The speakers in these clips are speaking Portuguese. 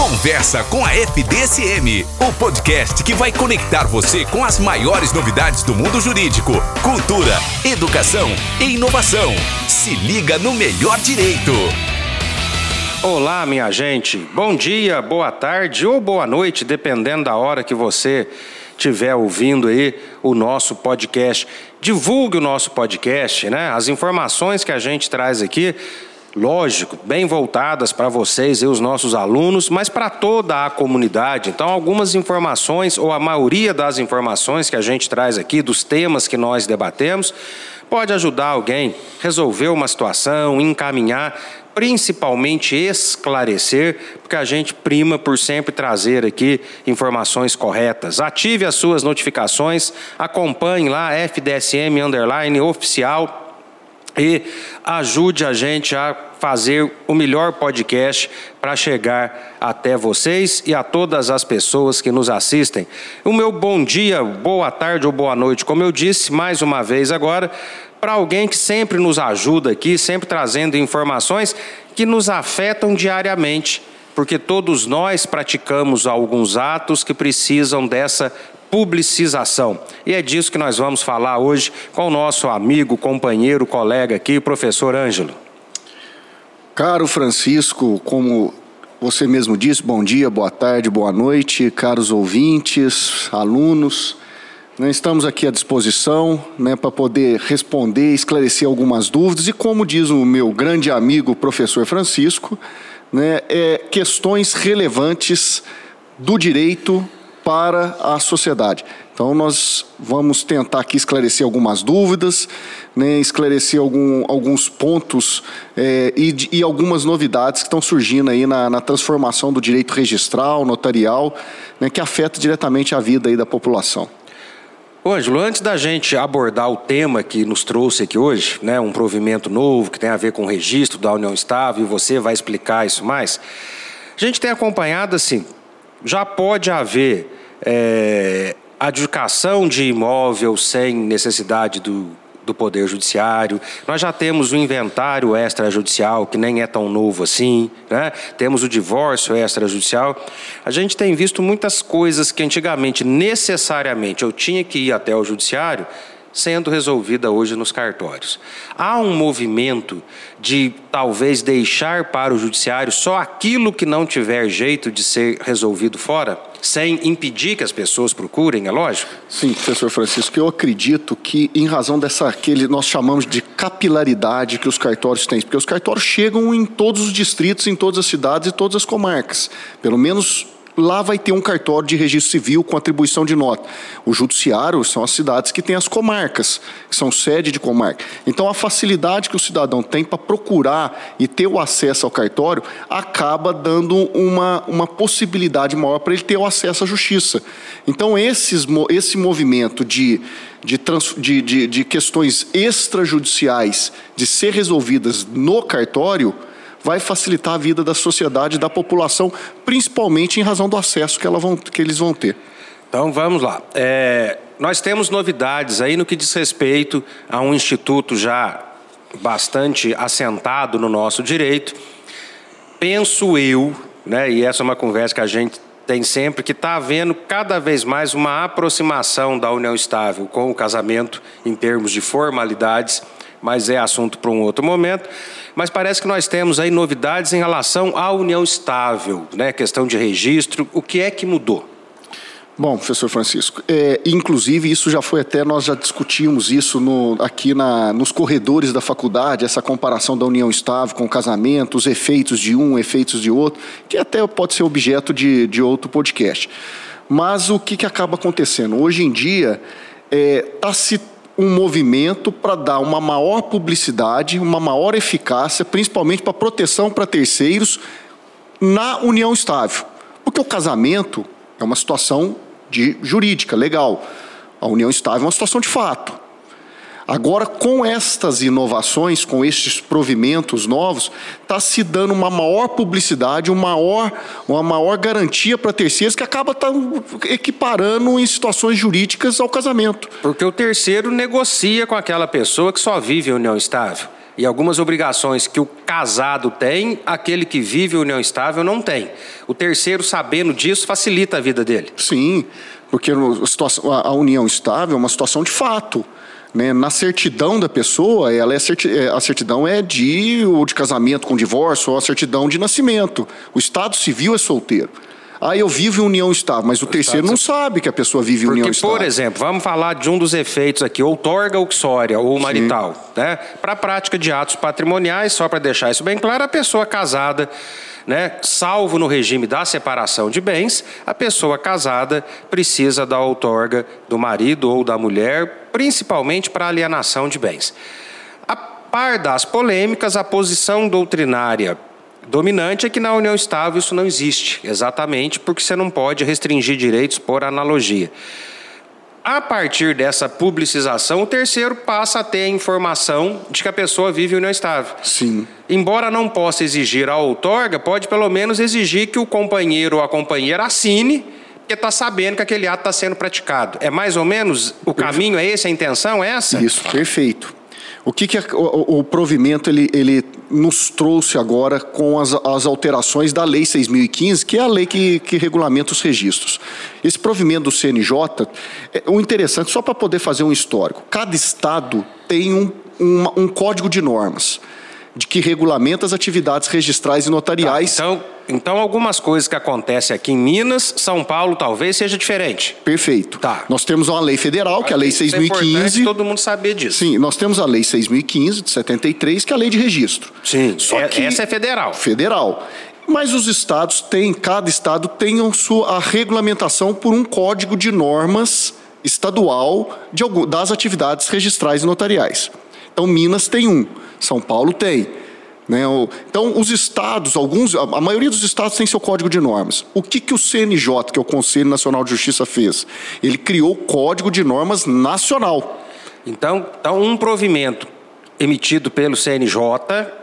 Conversa com a FDSM, o podcast que vai conectar você com as maiores novidades do mundo jurídico, cultura, educação e inovação. Se liga no melhor direito. Olá, minha gente. Bom dia, boa tarde ou boa noite, dependendo da hora que você estiver ouvindo aí o nosso podcast. Divulgue o nosso podcast, né? As informações que a gente traz aqui lógico, bem voltadas para vocês e os nossos alunos, mas para toda a comunidade. Então, algumas informações, ou a maioria das informações que a gente traz aqui, dos temas que nós debatemos, pode ajudar alguém a resolver uma situação, encaminhar, principalmente esclarecer, porque a gente prima por sempre trazer aqui informações corretas. Ative as suas notificações, acompanhe lá FDSM underline oficial e ajude a gente a fazer o melhor podcast para chegar até vocês e a todas as pessoas que nos assistem. O meu bom dia, boa tarde ou boa noite, como eu disse mais uma vez agora, para alguém que sempre nos ajuda aqui, sempre trazendo informações que nos afetam diariamente, porque todos nós praticamos alguns atos que precisam dessa publicização. E é disso que nós vamos falar hoje com o nosso amigo, companheiro, colega aqui, professor Ângelo. Caro Francisco, como você mesmo disse, bom dia, boa tarde, boa noite, caros ouvintes, alunos. Né, estamos aqui à disposição né, para poder responder, esclarecer algumas dúvidas e, como diz o meu grande amigo, professor Francisco, né, é, questões relevantes do direito para a sociedade. Então, nós vamos tentar aqui esclarecer algumas dúvidas, né, esclarecer algum, alguns pontos é, e, e, algumas novidades que estão surgindo aí na, na transformação do direito registral, notarial, né, que afeta diretamente a vida aí da população. Ô, Ângelo, antes da gente abordar o tema que nos trouxe aqui hoje, né, um provimento novo que tem a ver com o registro da União Estável, e você vai explicar isso mais, a gente tem acompanhado assim, já pode haver é, adjudicação de imóvel sem necessidade do, do Poder Judiciário. Nós já temos o inventário extrajudicial, que nem é tão novo assim. Né? Temos o divórcio extrajudicial. A gente tem visto muitas coisas que antigamente, necessariamente, eu tinha que ir até o Judiciário sendo resolvida hoje nos cartórios. Há um movimento de talvez deixar para o judiciário só aquilo que não tiver jeito de ser resolvido fora, sem impedir que as pessoas procurem, é lógico? Sim, professor Francisco, eu acredito que em razão dessa que nós chamamos de capilaridade que os cartórios têm, porque os cartórios chegam em todos os distritos, em todas as cidades e todas as comarcas, pelo menos lá vai ter um cartório de registro civil com atribuição de nota. O judiciário são as cidades que têm as comarcas, que são sede de comarca. Então, a facilidade que o cidadão tem para procurar e ter o acesso ao cartório acaba dando uma, uma possibilidade maior para ele ter o acesso à justiça. Então, esses, esse movimento de, de, trans, de, de, de questões extrajudiciais de ser resolvidas no cartório vai facilitar a vida da sociedade da população, principalmente em razão do acesso que, vão, que eles vão ter. Então vamos lá. É, nós temos novidades aí no que diz respeito a um instituto já bastante assentado no nosso direito. Penso eu, né, e essa é uma conversa que a gente tem sempre, que está havendo cada vez mais uma aproximação da união estável com o casamento em termos de formalidades mas é assunto para um outro momento. Mas parece que nós temos aí novidades em relação à união estável, né? questão de registro. O que é que mudou? Bom, professor Francisco, é, inclusive isso já foi até, nós já discutimos isso no, aqui na, nos corredores da faculdade, essa comparação da união estável com o casamento, os efeitos de um, efeitos de outro, que até pode ser objeto de, de outro podcast. Mas o que, que acaba acontecendo? Hoje em dia está é, tá se um movimento para dar uma maior publicidade, uma maior eficácia, principalmente para proteção para terceiros na união estável. Porque o casamento é uma situação de jurídica, legal. A união estável é uma situação de fato. Agora, com estas inovações, com estes provimentos novos, está se dando uma maior publicidade, uma maior, uma maior garantia para terceiros que acaba tá equiparando em situações jurídicas ao casamento. Porque o terceiro negocia com aquela pessoa que só vive em união estável. e algumas obrigações que o casado tem, aquele que vive a união estável não tem. O terceiro, sabendo disso, facilita a vida dele. Sim, porque a união estável é uma situação de fato. Né? Na certidão da pessoa, ela é, é a certidão é de ou de casamento com divórcio ou a certidão de nascimento. O Estado civil é solteiro. Ah, eu vivo em união estável, mas o, o terceiro não sabe que a pessoa vive em união estável. Por exemplo, vamos falar de um dos efeitos aqui, outorga uxória ou marital. Né? Para a prática de atos patrimoniais, só para deixar isso bem claro, a pessoa casada né? Salvo no regime da separação de bens, a pessoa casada precisa da outorga do marido ou da mulher, principalmente para alienação de bens. A par das polêmicas, a posição doutrinária dominante é que na união estável isso não existe, exatamente porque você não pode restringir direitos por analogia. A partir dessa publicização, o terceiro passa a ter a informação de que a pessoa vive união estável. Sim. Embora não possa exigir a outorga, pode pelo menos exigir que o companheiro ou a companheira assine, porque está sabendo que aquele ato está sendo praticado. É mais ou menos o caminho, é esse, a intenção é essa? Isso, perfeito. O que, que o, o, provimento ele, ele nos trouxe agora com as, as alterações da Lei 6.015, que é a lei que, que regulamenta os registros. Esse provimento do CNJ, é, o interessante, só para poder fazer um histórico, cada estado tem um, um, um código de normas de que regulamenta as atividades registrais e notariais. Tá, então, então, algumas coisas que acontecem aqui em Minas, São Paulo talvez seja diferente. Perfeito. Tá. Nós temos uma lei federal, que é a Lei 6.015. É todo mundo saber disso. Sim, nós temos a Lei 6.015, de 73, que é a lei de registro. Sim, Só é, que essa é federal. Federal. Mas os estados têm, cada estado tem a regulamentação por um código de normas estadual de, das atividades registrais e notariais. Então, Minas tem um, São Paulo tem. Né? Então, os estados, alguns, a maioria dos estados tem seu código de normas. O que, que o CNJ, que é o Conselho Nacional de Justiça, fez? Ele criou o código de normas nacional. Então, então um provimento emitido pelo CNJ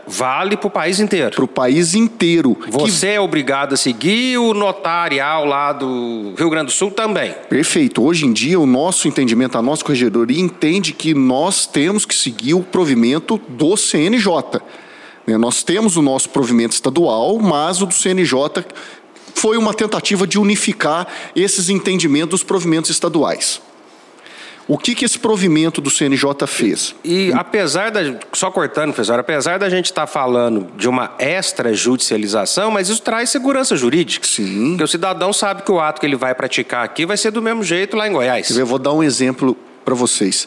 vale para o país inteiro. Para o país inteiro. Você que... é obrigado a seguir o notarial lá do Rio Grande do Sul também. Perfeito. Hoje em dia, o nosso entendimento, a nossa corregedoria entende que nós temos que seguir o provimento do CNJ. Né, nós temos o nosso provimento estadual, mas o do CNJ foi uma tentativa de unificar esses entendimentos dos provimentos estaduais. O que, que esse provimento do CNJ fez? E, e apesar da. Só cortando, professor, apesar da gente estar tá falando de uma extrajudicialização, mas isso traz segurança jurídica. Sim. Porque o cidadão sabe que o ato que ele vai praticar aqui vai ser do mesmo jeito lá em Goiás. Eu vou dar um exemplo para vocês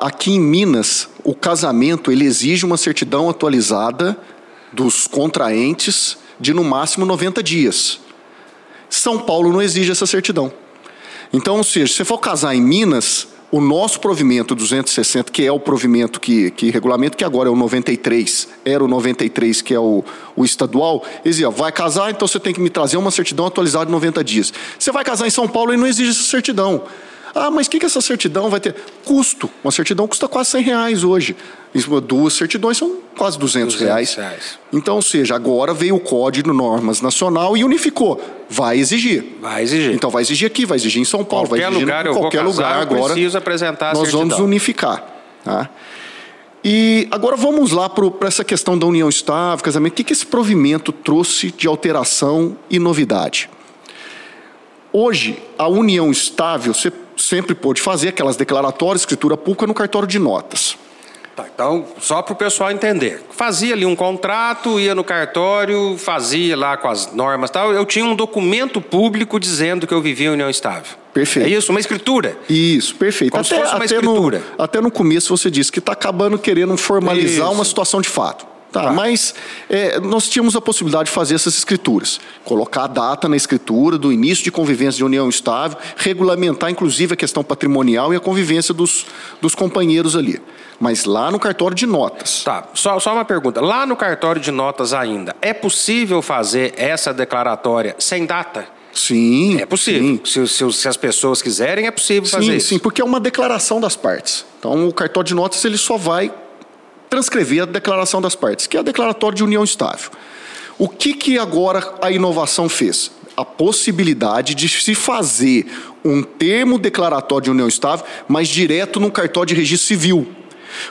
aqui em Minas, o casamento ele exige uma certidão atualizada dos contraentes de no máximo 90 dias. São Paulo não exige essa certidão. Então, ou seja, se você for casar em Minas, o nosso provimento 260, que é o provimento que, que regulamento, que agora é o 93, era o 93, que é o, o estadual, dizia, vai casar, então você tem que me trazer uma certidão atualizada de 90 dias. Você vai casar em São Paulo e não exige essa certidão. Ah, mas o que, que essa certidão vai ter? Custo. Uma certidão custa quase 100 reais hoje. Duas certidões são quase 200, 200 reais. reais. Então, ou seja, agora veio o Código de Normas Nacional e unificou. Vai exigir. Vai exigir. Então vai exigir aqui, vai exigir em São Paulo, qualquer vai exigir lugar, em qualquer lugar casar, agora. Preciso apresentar nós certidão. vamos unificar. Tá? E agora vamos lá para essa questão da união estável, casamento. O que, que esse provimento trouxe de alteração e novidade? Hoje, a união estável, você sempre pôde fazer aquelas declaratórias, escritura pública no cartório de notas. Tá, então, só para o pessoal entender. Fazia ali um contrato, ia no cartório, fazia lá com as normas e tal. Eu tinha um documento público dizendo que eu vivia em união estável. Perfeito. É isso? Uma escritura? Isso, perfeito. Como até, se fosse uma até escritura. No, até no começo você disse que está acabando querendo formalizar isso. uma situação de fato. Tá, tá. mas é, nós tínhamos a possibilidade de fazer essas escrituras, colocar a data na escritura do início de convivência de união estável, regulamentar inclusive a questão patrimonial e a convivência dos, dos companheiros ali. Mas lá no cartório de notas. Tá, só, só uma pergunta. Lá no cartório de notas ainda, é possível fazer essa declaratória sem data? Sim. É possível. Se, se, se, as pessoas quiserem, é possível sim, fazer isso. Sim, porque é uma declaração das partes. Então, o cartório de notas ele só vai transcrever a declaração das partes, que é a declaratória de união estável. O que, que agora a inovação fez? A possibilidade de se fazer um termo declaratório de união estável, mas direto no cartório de registro civil.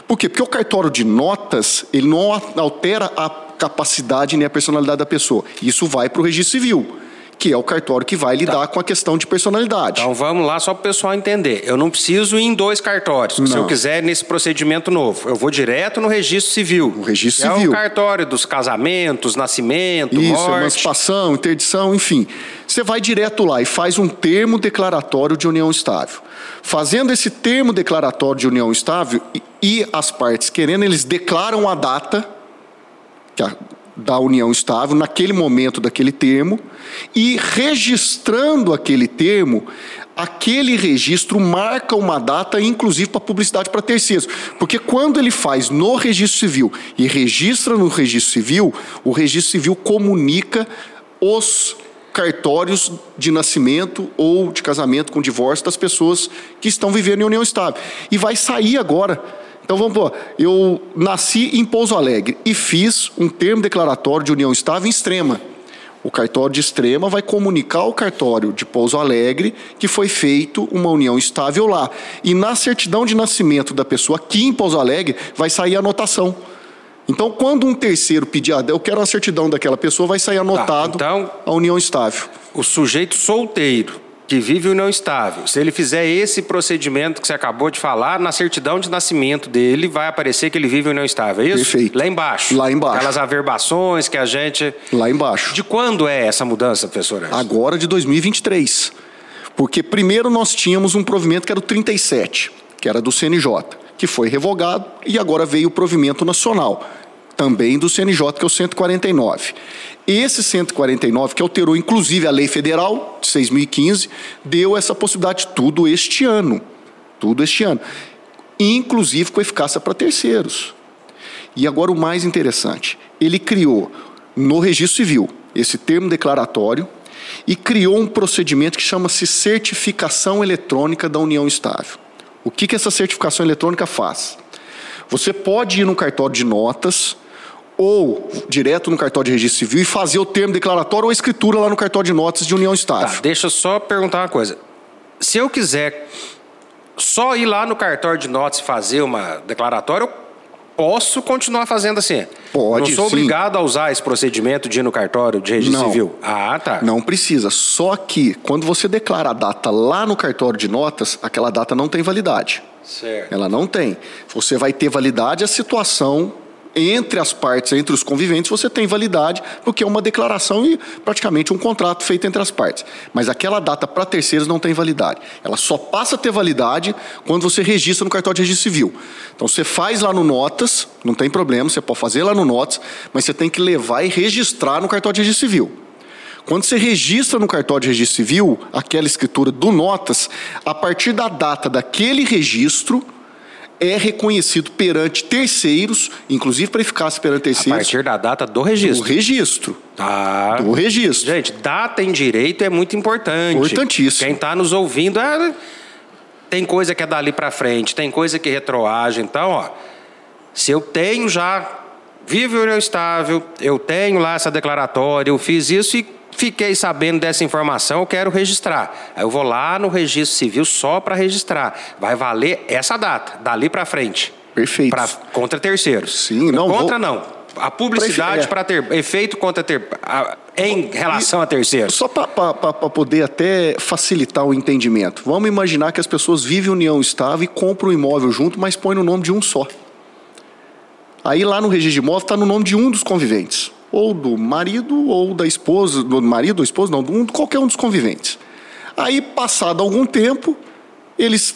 Por quê? Porque o cartório de notas, ele não altera a capacidade nem a personalidade da pessoa. Isso vai para o registro civil que é o cartório que vai lidar tá. com a questão de personalidade. Então vamos lá, só para o pessoal entender. Eu não preciso ir em dois cartórios. Não. Se eu quiser nesse procedimento novo, eu vou direto no registro civil. O registro civil. É o cartório dos casamentos, nascimento, Isso, morte. emancipação, interdição, enfim. Você vai direto lá e faz um termo declaratório de união estável. Fazendo esse termo declaratório de união estável e, e as partes querendo, eles declaram a data que a, da união estável naquele momento daquele termo e registrando aquele termo, aquele registro marca uma data, inclusive para publicidade para terceiros. Porque quando ele faz no registro civil e registra no registro civil, o registro civil comunica os cartórios de nascimento ou de casamento com divórcio das pessoas que estão vivendo em união estável. E vai sair agora então vamos pôr, eu nasci em Pouso Alegre e fiz um termo declaratório de união estável em extrema. O cartório de extrema vai comunicar ao cartório de Pouso Alegre que foi feito uma união estável lá. E na certidão de nascimento da pessoa aqui em Pouso Alegre vai sair a anotação. Então, quando um terceiro pedir, ah, eu quero a certidão daquela pessoa, vai sair anotado tá, então, a união estável. O sujeito solteiro que vive união estável, se ele fizer esse procedimento que você acabou de falar, na certidão de nascimento dele vai aparecer que ele vive união estável, é isso? Perfeito. Lá embaixo. Lá embaixo. Aquelas averbações que a gente... Lá embaixo. De quando é essa mudança, professor? Agora de 2023. Porque primeiro nós tínhamos um provimento que era o 37, que era do CNJ, que foi revogado e agora veio o provimento nacional, também do CNJ, que é o 149. Esse 149, que alterou inclusive a lei federal de 2015, deu essa possibilidade tudo este ano. Tudo este ano. Inclusive com eficácia para terceiros. E agora o mais interessante: ele criou no registro civil esse termo declaratório e criou um procedimento que chama-se certificação eletrônica da união estável. O que, que essa certificação eletrônica faz? Você pode ir no cartório de notas ou direto no cartório de registro civil e fazer o termo declaratório ou a escritura lá no cartório de notas de união estável. Tá, deixa eu só perguntar uma coisa. Se eu quiser só ir lá no cartório de notas e fazer uma declaratória, eu posso continuar fazendo assim? Pode, Não sou sim. obrigado a usar esse procedimento de ir no cartório de registro não, civil? Ah, tá. Não precisa. Só que quando você declara a data lá no cartório de notas, aquela data não tem validade. Certo. Ela não tem. Você vai ter validade a situação entre as partes, entre os conviventes, você tem validade, porque é uma declaração e praticamente um contrato feito entre as partes. Mas aquela data para terceiros não tem validade. Ela só passa a ter validade quando você registra no cartório de registro civil. Então você faz lá no Notas, não tem problema, você pode fazer lá no Notas, mas você tem que levar e registrar no cartório de registro civil. Quando você registra no cartório de registro civil aquela escritura do Notas, a partir da data daquele registro, é reconhecido perante terceiros, inclusive para eficácia perante terceiros. A partir da data do registro. Do registro. Tá. Do registro. Gente, data em direito é muito importante. Importantíssimo. Quem está nos ouvindo, é... tem coisa que é dali para frente, tem coisa que retroage. Então, ó, se eu tenho já vive união estável, eu tenho lá essa declaratória, eu fiz isso e fiquei sabendo dessa informação, eu quero registrar. Aí eu vou lá no registro civil só para registrar. Vai valer essa data, dali para frente. Perfeito. Pra, contra terceiros. Sim, não. Contra vou... não. A publicidade para ter efeito contra ter a, em relação e, a terceiros. Só para poder até facilitar o entendimento. Vamos imaginar que as pessoas vivem união estável e compram o um imóvel junto, mas põem no nome de um só. Aí lá no registro de imóvel está no nome de um dos conviventes ou do marido ou da esposa, do marido ou esposa, não, de qualquer um dos conviventes. Aí, passado algum tempo, eles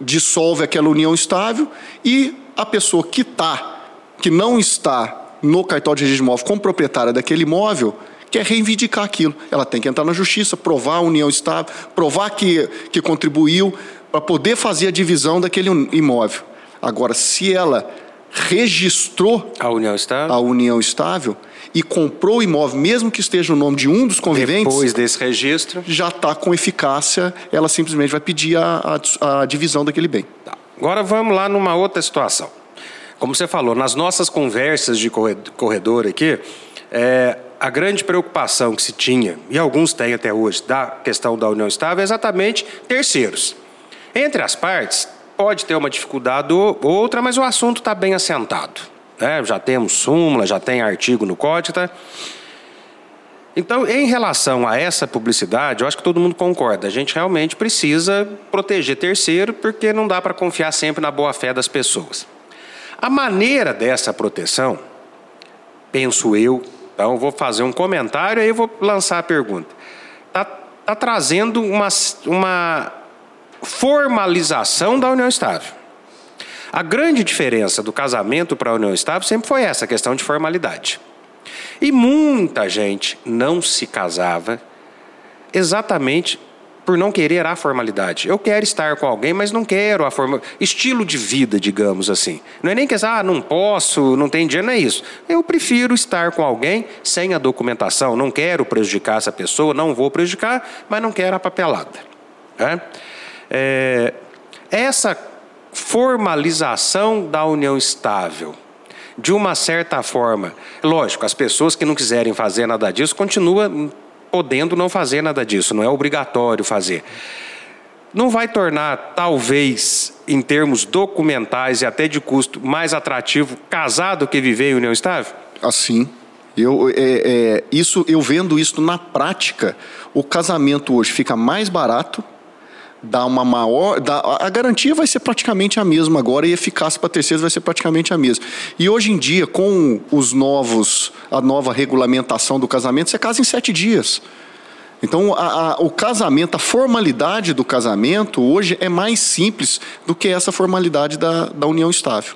dissolvem aquela união estável e a pessoa que está, que não está no cartório de registro de imóvel como proprietária daquele imóvel, quer reivindicar aquilo. Ela tem que entrar na justiça, provar a união estável, provar que, que contribuiu para poder fazer a divisão daquele imóvel. Agora, se ela registrou a união estável, a união estável e comprou o imóvel, mesmo que esteja no nome de um dos conviventes. Depois desse registro. Já está com eficácia, ela simplesmente vai pedir a, a, a divisão daquele bem. Tá. Agora vamos lá numa outra situação. Como você falou, nas nossas conversas de corredor aqui, é, a grande preocupação que se tinha, e alguns têm até hoje, da questão da união estável é exatamente terceiros. Entre as partes, pode ter uma dificuldade ou outra, mas o assunto está bem assentado. Né? Já temos súmula, já tem artigo no código. Tá? Então, em relação a essa publicidade, eu acho que todo mundo concorda. A gente realmente precisa proteger terceiro, porque não dá para confiar sempre na boa fé das pessoas. A maneira dessa proteção, penso eu, então vou fazer um comentário e aí vou lançar a pergunta. Está tá trazendo uma, uma formalização da união estável. A grande diferença do casamento para a união estável sempre foi essa questão de formalidade. E muita gente não se casava exatamente por não querer a formalidade. Eu quero estar com alguém, mas não quero a forma, estilo de vida, digamos assim. Não é nem que ah, não posso, não tem dinheiro, não é isso. Eu prefiro estar com alguém sem a documentação. Não quero prejudicar essa pessoa, não vou prejudicar, mas não quero a papelada. É? É, essa formalização da união estável de uma certa forma. Lógico, as pessoas que não quiserem fazer nada disso continuam podendo não fazer nada disso, não é obrigatório fazer. Não vai tornar, talvez, em termos documentais e até de custo, mais atrativo casar do que viver em união estável? Assim. Eu, é, é, isso, eu vendo isso na prática, o casamento hoje fica mais barato dá uma maior. Dá, a garantia vai ser praticamente a mesma agora e a eficácia para terceiros vai ser praticamente a mesma. E hoje em dia, com os novos, a nova regulamentação do casamento, você casa em sete dias. Então, a, a, o casamento, a formalidade do casamento hoje é mais simples do que essa formalidade da, da união estável.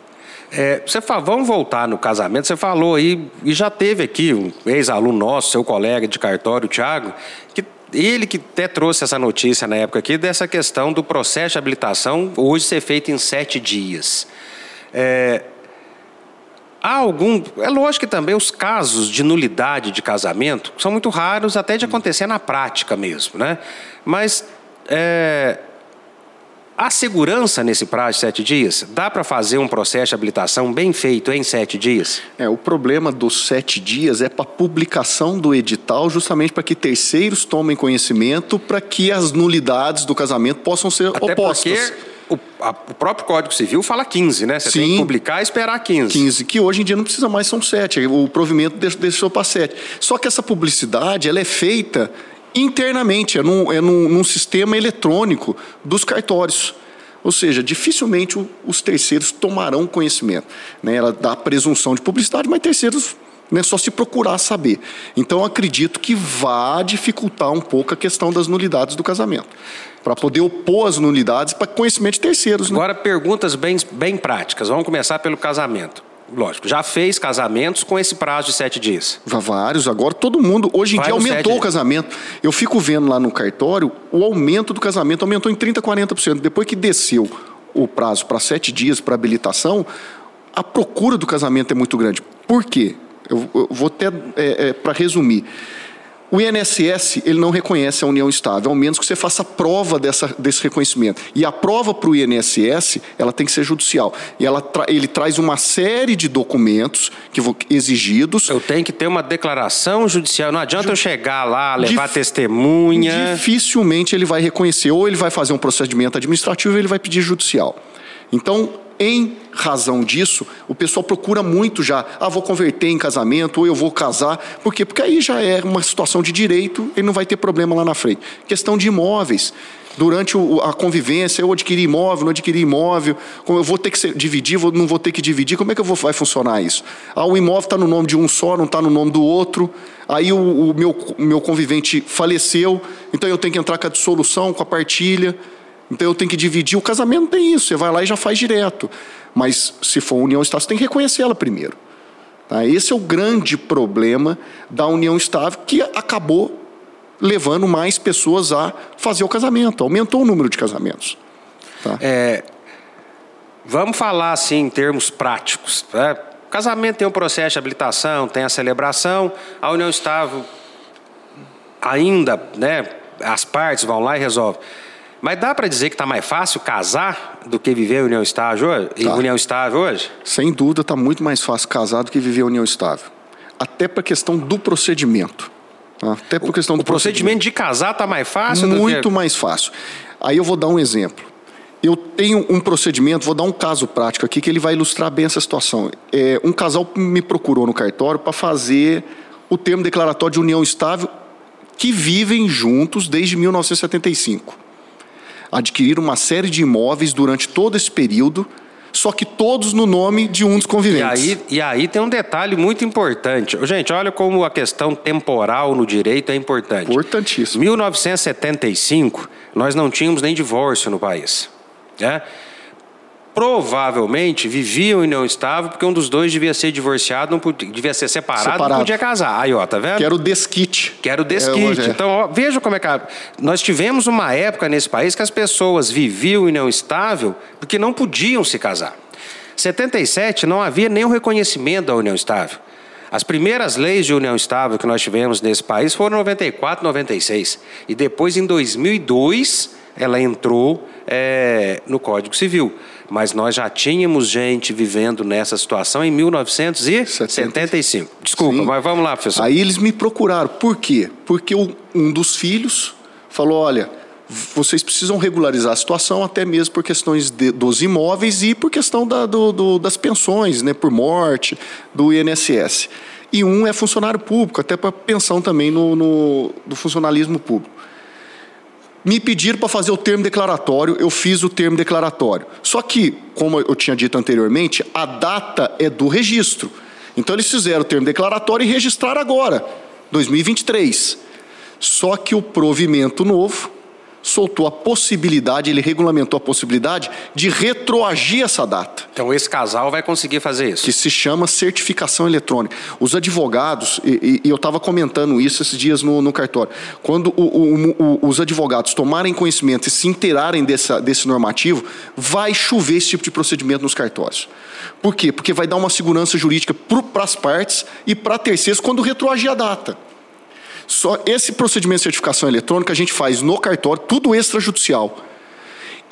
É, você fala, vamos voltar no casamento. Você falou aí, e já teve aqui um ex-aluno nosso, seu colega de cartório, o Thiago, que ele que até trouxe essa notícia na época aqui, dessa questão do processo de habilitação hoje ser feito em sete dias. É, há algum. É lógico que também os casos de nulidade de casamento são muito raros, até de acontecer na prática mesmo, né? Mas. É, Há segurança nesse prazo de sete dias? Dá para fazer um processo de habilitação bem feito em sete dias? É, o problema dos sete dias é para publicação do edital, justamente para que terceiros tomem conhecimento, para que as nulidades do casamento possam ser Até opostas. Porque o, a, o, próprio Código Civil fala 15, né? Você Sim, tem que publicar e esperar 15. 15, que hoje em dia não precisa mais, são sete. O provimento deixou para sete. Só que essa publicidade ela é feita internamente, é num, é num, num sistema eletrônico dos cartórios. Ou seja, dificilmente os terceiros tomarão conhecimento. Né? Ela dá presunção de publicidade, mas terceiros né, só se procurar saber. Então, acredito que vá dificultar um pouco a questão das nulidades do casamento. Para poder opor as nulidades para conhecimento de terceiros. Né? Agora, perguntas bem, bem práticas. Vamos começar pelo casamento lógico, já fez casamentos com esse prazo de sete dias? Vários. Agora todo mundo, hoje em Vai dia, aumentou o casamento. Eu fico vendo lá no cartório, o aumento do casamento aumentou em 30%, 40%. Depois que desceu o prazo para sete dias para habilitação, a procura do casamento é muito grande. Por quê? Eu, eu vou até, é, é, para resumir. O INSS ele não reconhece a união estável, ao menos que você faça prova dessa, desse reconhecimento. E a prova para o INSS ela tem que ser judicial. E ela tra ele traz uma série de documentos que exigidos. Eu tenho que ter uma declaração judicial. Não adianta Ju eu chegar lá, levar Dif testemunha. Dificilmente ele vai reconhecer. Ou ele vai fazer um procedimento administrativo ou ele vai pedir judicial. Então, em razão disso, o pessoal procura muito já, ah, vou converter em casamento, ou eu vou casar. Por quê? Porque aí já é uma situação de direito, ele não vai ter problema lá na frente. Questão de imóveis. Durante a convivência, eu adquiri imóvel, não adquiri imóvel, como eu vou ter que dividir, não vou ter que dividir, como é que eu vou, vai funcionar isso? Ah, o imóvel está no nome de um só, não está no nome do outro, aí o, o meu, meu convivente faleceu, então eu tenho que entrar com a dissolução, com a partilha. Então eu tenho que dividir. O casamento tem isso, você vai lá e já faz direto. Mas se for união estável, você tem que reconhecer ela primeiro. Tá? Esse é o grande problema da união estável, que acabou levando mais pessoas a fazer o casamento, aumentou o número de casamentos. Tá? É, vamos falar assim em termos práticos. Né? O casamento tem um processo de habilitação, tem a celebração, a união estável ainda, né, as partes vão lá e resolvem. Mas dá para dizer que está mais fácil casar do que viver em união estável hoje? Tá. união estável hoje? Sem dúvida, está muito mais fácil casar do que viver em união estável. Até para a questão do procedimento. Tá? Até por questão do o procedimento. procedimento de casar está mais fácil? Muito que... mais fácil. Aí eu vou dar um exemplo. Eu tenho um procedimento, vou dar um caso prático aqui que ele vai ilustrar bem essa situação. É, um casal me procurou no cartório para fazer o termo declaratório de união estável que vivem juntos desde 1975. Adquiriram uma série de imóveis durante todo esse período, só que todos no nome de um dos conviventes. E aí, e aí tem um detalhe muito importante. Gente, olha como a questão temporal no direito é importante. Importantíssimo. 1975, nós não tínhamos nem divórcio no país. Né? Provavelmente viviam em união estável porque um dos dois devia ser divorciado, não podia, devia ser separado, Separado. não podia casar. Aí, ó, tá vendo? Que era o desquite. Que era o desquite. É, é. Então, ó, veja como é que. Nós tivemos uma época nesse país que as pessoas viviam em união estável porque não podiam se casar. 77 não havia nenhum reconhecimento da união estável. As primeiras leis de união estável que nós tivemos nesse país foram 94, 96. E depois, em 2002, ela entrou é, no Código Civil. Mas nós já tínhamos gente vivendo nessa situação em 1975. Desculpa, Sim. mas vamos lá, professor. Aí eles me procuraram. Por quê? Porque um dos filhos falou: olha, vocês precisam regularizar a situação, até mesmo por questões de- dos imóveis e por questão da- do- do- das pensões, né, por morte, do INSS. E um é funcionário público, até para pensão também no, no- do funcionalismo público. Me pediram para fazer o termo declaratório, eu fiz o termo declaratório. Só que, como eu tinha dito anteriormente, a data é do registro. Então eles fizeram o termo declaratório e registraram agora, 2023. Só que o provimento novo soltou a possibilidade, ele regulamentou a possibilidade de retroagir essa data Então esse casal vai conseguir fazer isso. que se chama certificação eletrônica. Os advogados, e, e eu estava comentando isso esses dias no, no cartório, quando o- o- o- os advogados tomarem conhecimento e se inteirarem dessa, desse normativo, vai chover esse tipo de procedimento nos cartórios. Por quê? Porque vai dar uma segurança jurídica para as partes e para terceiros quando retroagir a data. Só esse procedimento de certificação eletrônica a gente faz no cartório, tudo extrajudicial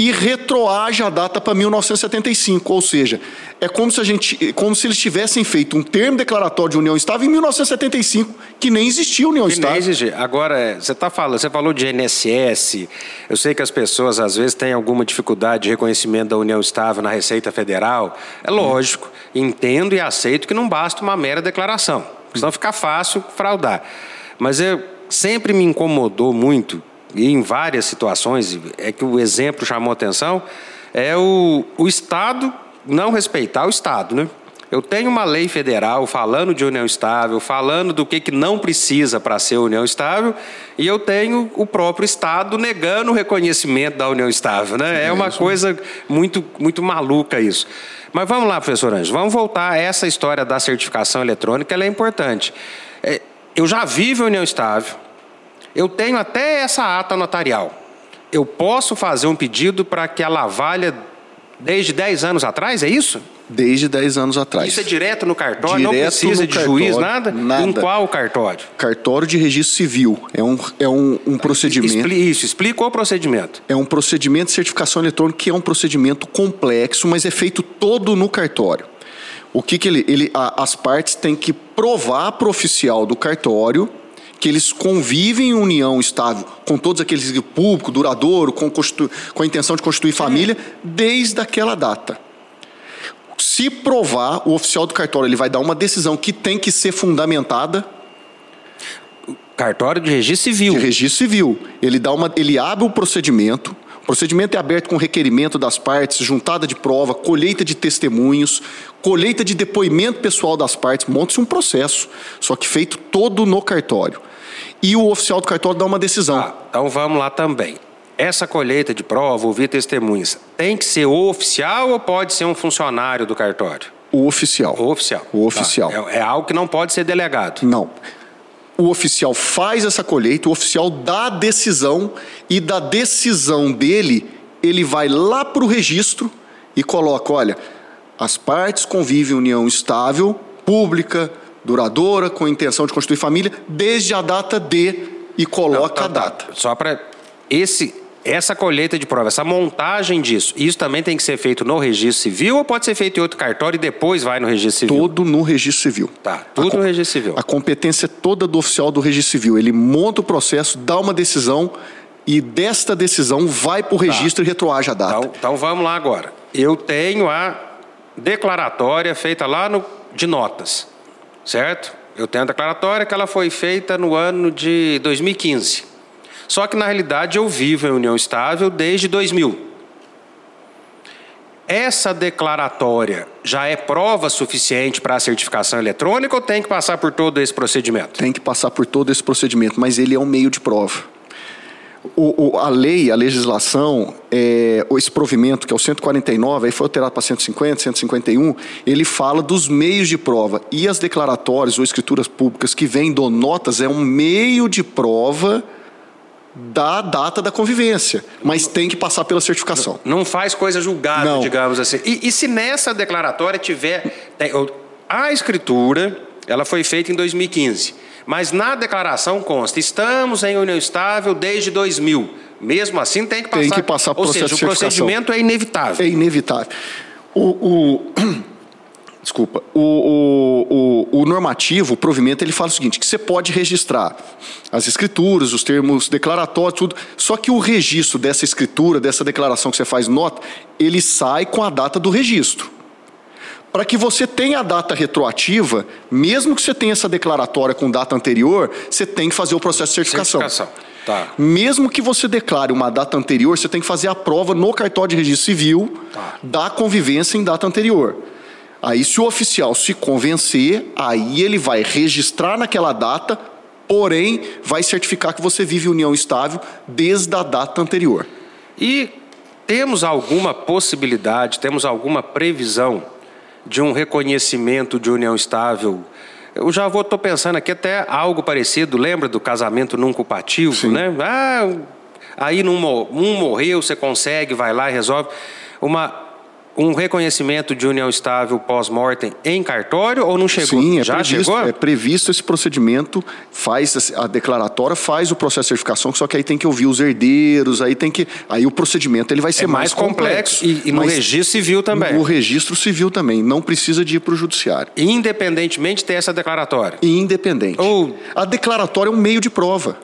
e retroage a data para 1975, ou seja, é como se a gente, como se eles tivessem feito um termo declaratório de união estável em 1975, que nem existia união Que nem estável. Agora, é, você tá falando, você falou de INSS. Eu sei que as pessoas às vezes têm alguma dificuldade de reconhecimento da União Estável na Receita Federal. É lógico, entendo e aceito que não basta uma mera declaração, senão fica fácil fraudar. Mas eu sempre me incomodou muito e em várias situações é que o exemplo chamou atenção é o, o Estado não respeitar o Estado, né? Eu tenho uma lei federal falando de união estável, falando do que, que não precisa para ser união estável, e eu tenho o próprio Estado negando o reconhecimento da união estável. Né? É uma coisa muito, muito maluca isso. Mas vamos lá, professor Anjo, vamos voltar a essa história da certificação eletrônica, ela é importante. É, eu já vivo a união estável, eu tenho até essa ata notarial. Eu posso fazer um pedido para que ela valha desde 10 anos atrás, é isso? Desde 10 anos atrás. Isso é direto no cartório, não Direto precisa no de juiz, cartório, nada? nada. Em qual cartório? Cartório de registro civil é um, é um, um procedimento. Expli- Isso, explica o procedimento. É um procedimento de certificação eletrônica que é um procedimento complexo, mas é feito todo no cartório. O que, que ele, ele a- as partes têm que provar para o oficial do cartório que eles convivem em união estável com todos aqueles público, duradouro, com, com a intenção de constituir família, desde aquela data. Se provar, o oficial do cartório ele vai dar uma decisão que tem que ser fundamentada Cartório de registro civil. de registro civil. Ele dá uma, ele abre o procedimento. O procedimento é aberto com requerimento das partes, juntada de prova, colheita de testemunhos, colheita de depoimento pessoal das partes, monta-se um processo, só que feito todo no cartório. E o oficial do cartório dá uma decisão. Ah, então vamos lá também. Essa colheita de prova, ouvir testemunhas, tem que ser o oficial ou pode ser um funcionário do cartório? O oficial. O oficial. O oficial. Tá. É, é algo que não pode ser delegado. Não. O oficial faz essa colheita, o oficial dá a decisão e da decisão dele, ele vai lá para o registro e coloca, olha, as partes convivem em união estável, pública, duradoura, com intenção de constituir família, desde a data de e coloca Tá, a tá. data. Só para esse essa colheita de prova, essa montagem disso, isso também tem que ser feito no registro civil ou pode ser feito em outro cartório e depois vai no registro civil? Todo no registro civil. Tá, tudo A no registro civil. A competência é toda do oficial do registro civil. Ele monta o processo, dá uma decisão e desta decisão vai para o registro tá. e retroage a data. Então, então vamos lá agora. Eu tenho a declaratória feita lá no, de notas, certo? Eu tenho a declaratória que ela foi feita no ano de 2015. Só que na realidade eu vivo em união estável desde 2000. Essa declaratória já é prova suficiente para a certificação eletrônica ou tem que passar por todo esse procedimento? Tem que passar por todo esse procedimento, mas ele é um meio de prova. O, o, a lei, a legislação, é, esse provimento, que é o 149, aí foi alterado para 150, 151, ele fala dos meios de prova. E as declaratórias ou escrituras públicas que vêm do notas é um meio de prova da data da convivência, mas tem que passar pela certificação. Não, não faz coisa julgada, não. digamos assim. E, e, se nessa declaratória tiver a escritura, ela foi feita em 2015, mas na declaração consta: estamos em união estável desde 2000. Mesmo assim, tem que passar. Tem que passar Ou seja, o procedimento é inevitável. É inevitável. O, o, desculpa, o, o, o, o, normativo, o provimento, ele fala o seguinte, que você pode registrar as escrituras, os termos declaratórios, tudo, só que o registro dessa escritura, dessa declaração que você faz nota, ele sai com a data do registro. Para que você tenha a data retroativa, mesmo que você tenha essa declaratória com data anterior, você tem que fazer o processo de certificação. certificação. Tá. Mesmo que você declare uma data anterior, você tem que fazer a prova no cartório de registro civil tá. da convivência em data anterior. Aí, se o oficial se convencer, aí ele vai registrar naquela data, porém, vai certificar que você vive união estável desde a data anterior. E temos alguma possibilidade, temos alguma previsão de um reconhecimento de união estável? Eu já vou, estou pensando aqui até algo parecido, lembra do casamento não culpativo, Sim. né? Ah, aí um morreu, você consegue, vai lá e resolve. Uma um reconhecimento de união estável pós-mortem em cartório ou não chegou? Sim, é Já previsto, chegou? É previsto esse procedimento, faz a declaratória, faz o processo de certificação, só que aí tem que ouvir os herdeiros, aí tem que. Aí o procedimento ele vai ser é mais, mais complexo. complexo. E, e no registro civil também. No registro civil também. Não precisa de ir para o judiciário. Independentemente ter essa declaratória. Independente. Ou... A declaratória é um meio de prova.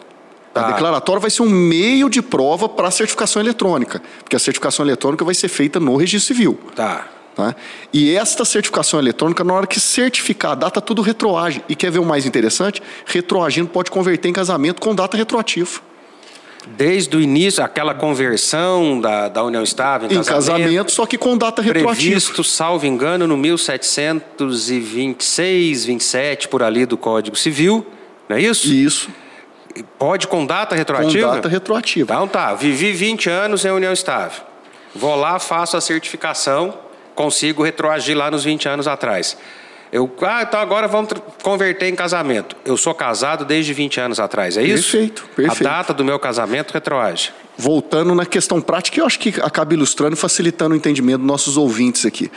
Tá. A declaratória vai ser um meio de prova para a certificação eletrônica, porque a certificação eletrônica vai ser feita no registro civil. Tá. Tá? E esta certificação eletrônica, na hora que certificar a data, tudo retroage. E quer ver o mais interessante? Retroagindo pode converter em casamento com data retroativa. Desde o início, aquela conversão da, da união estável em, em casamento, casamento, só que com data retroativa. Previsto, salvo engano, no 1726, 27, por ali do Código Civil, não é isso? Isso. Pode com data retroativa? Com data retroativa. Então tá, vivi 20 anos em união estável. Vou lá, faço a certificação, consigo retroagir lá nos 20 anos atrás. Eu, ah, então agora vamos converter em casamento. Eu sou casado desde 20 anos atrás, é isso? Perfeito, perfeito. A data do meu casamento retroage. Voltando na questão prática, eu acho que acaba ilustrando e facilitando o entendimento dos nossos ouvintes aqui.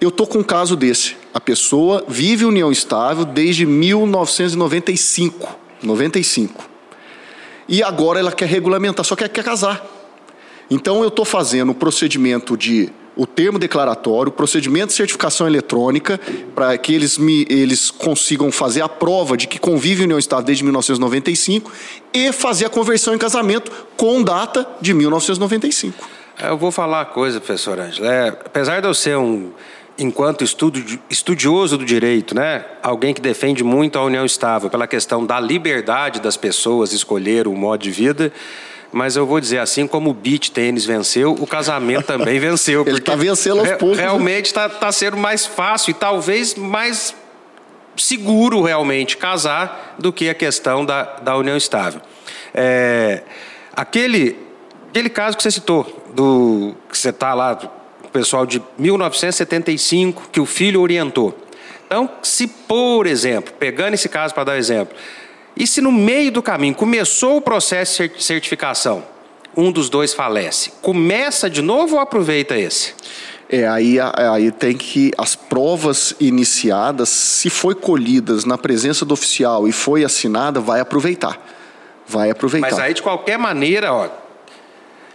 Eu tô com um caso desse. A pessoa vive união estável desde 1995. 95 e agora ela quer regulamentar, só que ela quer casar. Então eu estou fazendo o procedimento de o termo declaratório, o procedimento de certificação eletrônica, para que eles, me, eles consigam fazer a prova de que convive união estável desde 1995 e fazer a conversão em casamento com data de 1995. Eu vou falar uma coisa, professor Ângela. É, apesar de eu ser um enquanto estudo, estudioso do direito, né, alguém que defende muito a união estável pela questão da liberdade das pessoas escolher o modo de vida, mas eu vou dizer assim, como o beach tênis venceu, o casamento também venceu. Ele está vencendo aos poucos. Né? Realmente está tá sendo mais fácil e talvez mais seguro realmente casar do que a questão da, da união estável. É, aquele, aquele caso que você citou, do que você está lá pessoal de 1975 que o filho orientou. Então, se por exemplo, pegando esse caso para dar um exemplo, e se no meio do caminho começou o processo de certificação, um dos dois falece, começa de novo ou aproveita esse? É, aí, aí tem que as provas iniciadas, se foi colhidas na presença do oficial e foi assinada, vai aproveitar. Vai aproveitar. Mas aí de qualquer maneira, ó,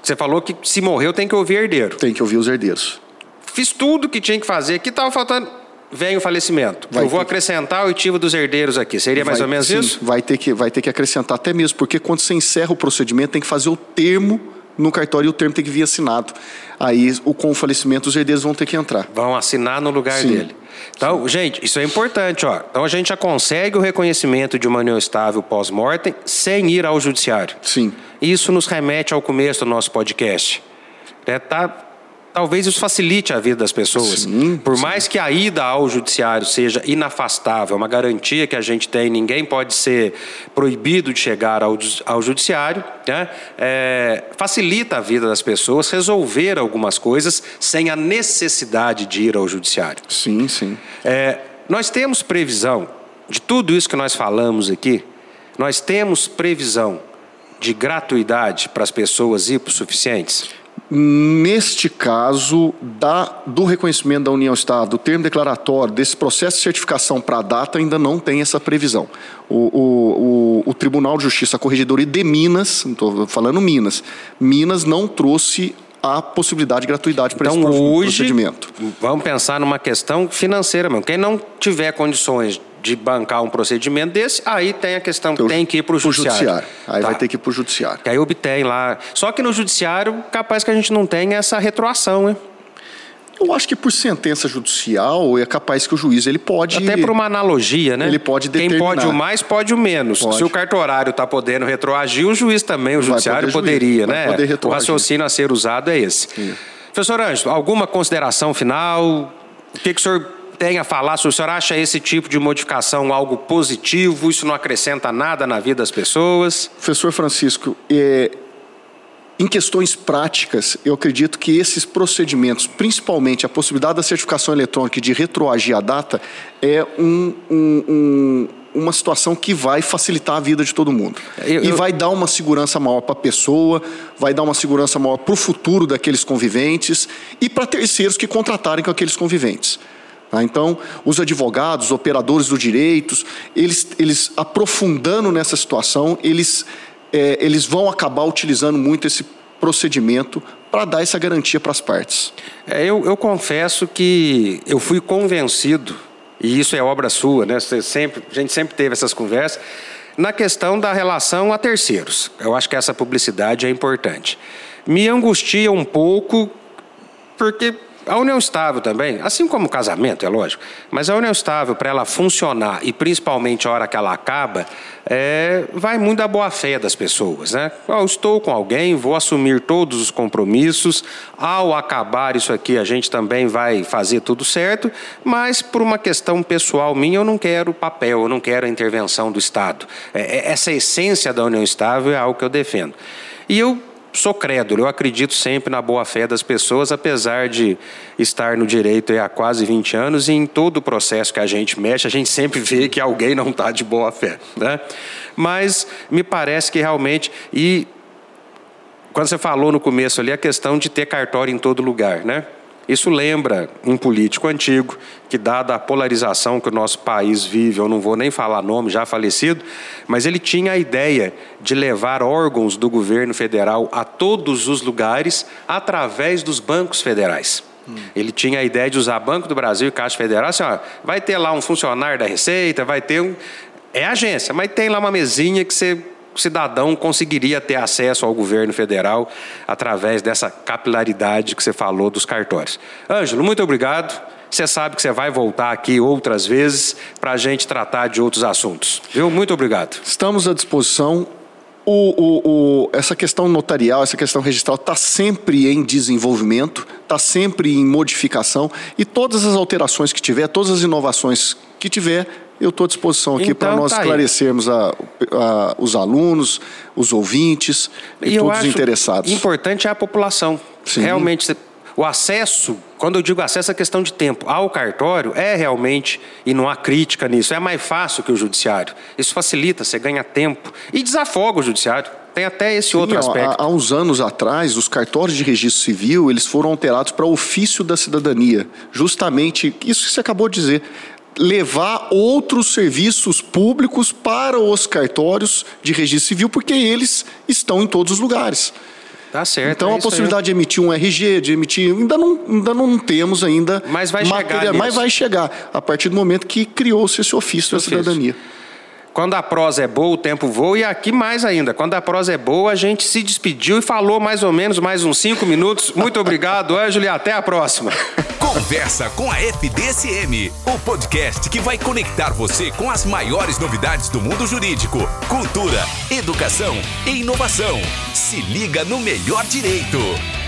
você falou que se morreu tem que ouvir herdeiro. Tem que ouvir os herdeiros. Fiz tudo que tinha que fazer. Aqui estava faltando. vem o falecimento. Vai eu vou acrescentar o oitivo dos herdeiros aqui. Seria mais vai, ou menos sim, isso? Vai ter, que, vai ter que acrescentar até mesmo, porque quando você encerra o procedimento, tem que fazer o termo no cartório e o termo tem que vir assinado. Aí, o, com o falecimento, os herdeiros vão ter que entrar. Vão assinar no lugar Sim. dele. Então, Sim. gente, isso é importante. Ó. Então, a gente já consegue o reconhecimento de uma união estável pós-mortem sem ir ao judiciário. Sim. Isso nos remete ao começo do nosso podcast. É, tá talvez isso facilite a vida das pessoas. Sim, Por sim. mais que a ida ao judiciário seja inafastável, uma garantia que a gente tem, ninguém pode ser proibido de chegar ao, ao judiciário, né? é, facilita a vida das pessoas resolver algumas coisas sem a necessidade de ir ao judiciário. Sim, sim. É, nós temos previsão de tudo isso que nós falamos aqui, nós temos previsão de gratuidade para as pessoas hipossuficientes? Neste caso, da, do reconhecimento da União Estado, do termo declaratório, desse processo de certificação para a data, ainda não tem essa previsão. O, o, o, o Tribunal de Justiça, a Corregedoria de Minas, estou falando Minas, Minas não trouxe a possibilidade de gratuidade para então, esse hoje, procedimento. Vamos pensar numa questão financeira mesmo. Quem não tiver condições de bancar um procedimento desse, aí tem a questão que tem que ir para o judiciário. judiciário. Aí tá. vai ter que ir para o judiciário. Que aí obtém lá. Só que no judiciário, capaz que a gente não tenha essa retroação, né? Eu acho que por sentença judicial é capaz que o juiz ele pode. Até por uma analogia, né? Ele pode determinar. Quem pode o mais, pode o menos. Pode. Se o cartorário está podendo retroagir, o juiz também, o judiciário poderia, né? Poder o raciocínio a ser usado é esse. Sim. Professor Ângelo, alguma consideração final? O que, que o senhor tem a falar? Se o senhor acha esse tipo de modificação algo positivo, isso não acrescenta nada na vida das pessoas? Professor Francisco, é, em questões práticas, eu acredito que esses procedimentos, principalmente a possibilidade da certificação eletrônica e de retroagir a data, é um, um, um uma situação que vai facilitar a vida de todo mundo. Eu, e vai dar uma segurança maior para a pessoa, vai dar uma segurança maior para o futuro daqueles conviventes e para terceiros que contratarem com aqueles conviventes. Tá? Então, os advogados, os operadores do direitos, eles, eles aprofundando nessa situação, eles, é, eles vão acabar utilizando muito esse procedimento para dar essa garantia para as partes. É, eu, eu confesso que eu fui convencido, e isso é obra sua, né? Você sempre, a gente sempre teve essas conversas, na questão da relação a terceiros. Eu acho que essa publicidade é importante. Me angustia um pouco, porque a união estável também, assim como o casamento, é lógico, mas a união estável, para ela funcionar, e principalmente a hora que ela acaba, é, vai muito da boa-fé das pessoas. Né? Eu estou com alguém, vou assumir todos os compromissos, ao acabar isso aqui, a gente também vai fazer tudo certo, mas por uma questão pessoal minha, eu não quero papel, eu não quero a intervenção do Estado. É, é essa essência da união estável é algo que eu defendo. E eu sou crédulo, eu acredito sempre na boa-fé das pessoas, apesar de estar no direito há quase 20 anos e em todo o processo que a gente mexe, a gente sempre vê que alguém não está de boa-fé. Né? Mas me parece que realmente. E quando você falou no começo ali, a questão de ter cartório em todo lugar, né? Isso lembra um político antigo que, dada a polarização que o nosso país vive, eu não vou nem falar nome, já falecido, mas ele tinha a ideia de levar órgãos do governo federal a todos os lugares através dos bancos federais. Hum. Ele tinha a ideia de usar Banco do Brasil e Caixa Federal, assim, ó, vai ter lá um funcionário da Receita, vai ter um. É agência, mas tem lá uma mesinha que você o cidadão conseguiria ter acesso ao governo federal através dessa capilaridade que você falou dos cartórios. Ângelo, muito obrigado. Você sabe que você vai voltar aqui outras vezes para a gente tratar de outros assuntos. Viu? Muito obrigado. Estamos à disposição. O, o, o, essa questão notarial, essa questão registral está sempre em desenvolvimento, está sempre em modificação e todas as alterações que tiver, todas as inovações que tiver, eu estou à disposição aqui então, para nós tá esclarecermos a, a, os alunos, os ouvintes e, e todos os interessados. Importante é a população. Sim. Realmente, o acesso, quando eu digo acesso, é questão de tempo, ao cartório é realmente, e não há crítica nisso, é mais fácil que o judiciário. Isso facilita, você ganha tempo e desafoga o judiciário. Tem até esse Sim, outro aspecto. Há, há, uns anos atrás, os cartórios de registro civil eles foram alterados para ofício da cidadania. Justamente isso que você acabou de dizer levar outros serviços públicos para os cartórios de registro civil, porque eles estão em todos os lugares. Tá certo. Então é a isso aí. possibilidade de emitir um RG, de emitir, ainda não, ainda não temos ainda. Mas vai chegar Mas nisso. vai chegar a partir do momento que criou-se esse ofício da cidadania. Quando a prosa é boa, o tempo voa. E aqui mais ainda. Quando a prosa é boa, a gente se despediu e falou mais ou menos mais uns cinco minutos. Muito obrigado, Ângelo, e até a próxima. Conversa com a FDSM, o podcast que vai conectar você com as maiores novidades do mundo jurídico, cultura, educação e inovação. Se liga no melhor direito.